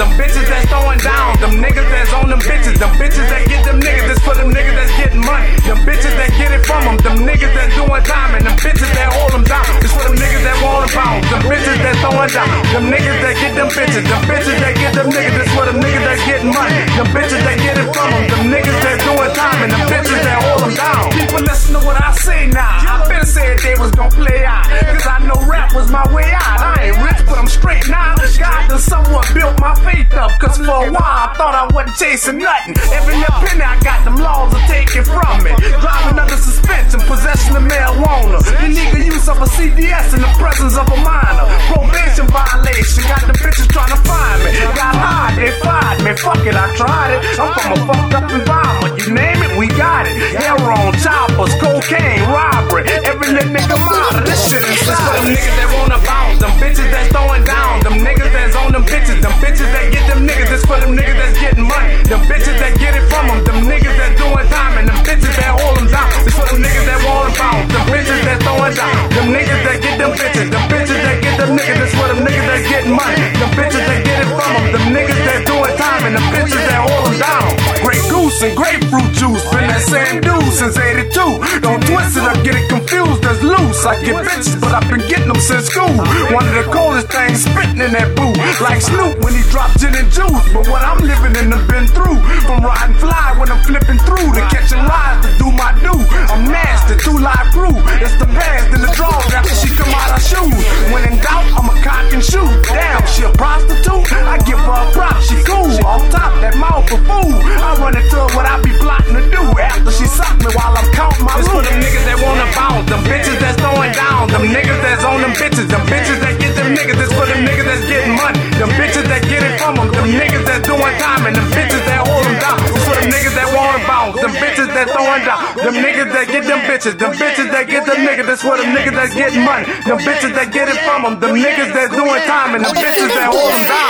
Them bitches that's throwing down. Them niggas that's on them bitches. Them bitches that get them niggas. This for them niggas that's getting money. Them bitches that get it from them. Them niggas that's doing time. And them bitches that hold them down. This for them niggas that want them pounds. Them bitches that throwing down. Them niggas that get them bitches. Them bitches that get them niggas. This for them niggas that's getting money. Them bitches that get it from them. Them niggas that doing time. And them Cause I know rap was my way out. I ain't rich, but I'm straight now. God done somewhat built my faith up. Cause for a while I thought I wasn't chasing nothing. Every penny I got, them laws are taken from me. Driving under suspension, possession of marijuana. the Illegal use of a CDS in the presence of a minor. Probation violation, got the bitches trying to find me. Got high, they fired me. Fuck it, I tried it. I'm from a fucked up environment. Niggas that get them bitches. Them bitches that get them niggas. This for them niggas that get money. Them bitches that get it from them. Them niggas that doing time. And them bitches that hold them down. Grey Goose and grapefruit juice. Been that same dude since 82. Don't twist it up, get it confused. That's loose. I get bitches, but I've been getting them since school. One of the coldest things spitting in that boo. Like Snoop when he dropped gin and juice. But what I'm a fool. I run into her what I be plotting to do. After she suck me while I'm counting my It's for them niggas that wanna bounce. Them bitches that's throwing down. Them niggas that's on them bitches. Them bitches that get them niggas. It's for them niggas that's getting money. Them bitches that get it from them. Them niggas that's doing time. And them bitches that hold them down. It's for them niggas that wanna bounce. Them bitches that throwing down. Them niggas that get them bitches. Them bitches that get them niggas. That's for them niggas that's getting money. Them bitches that get it from them. Them niggas that's doing time. And them bitches that hold them down.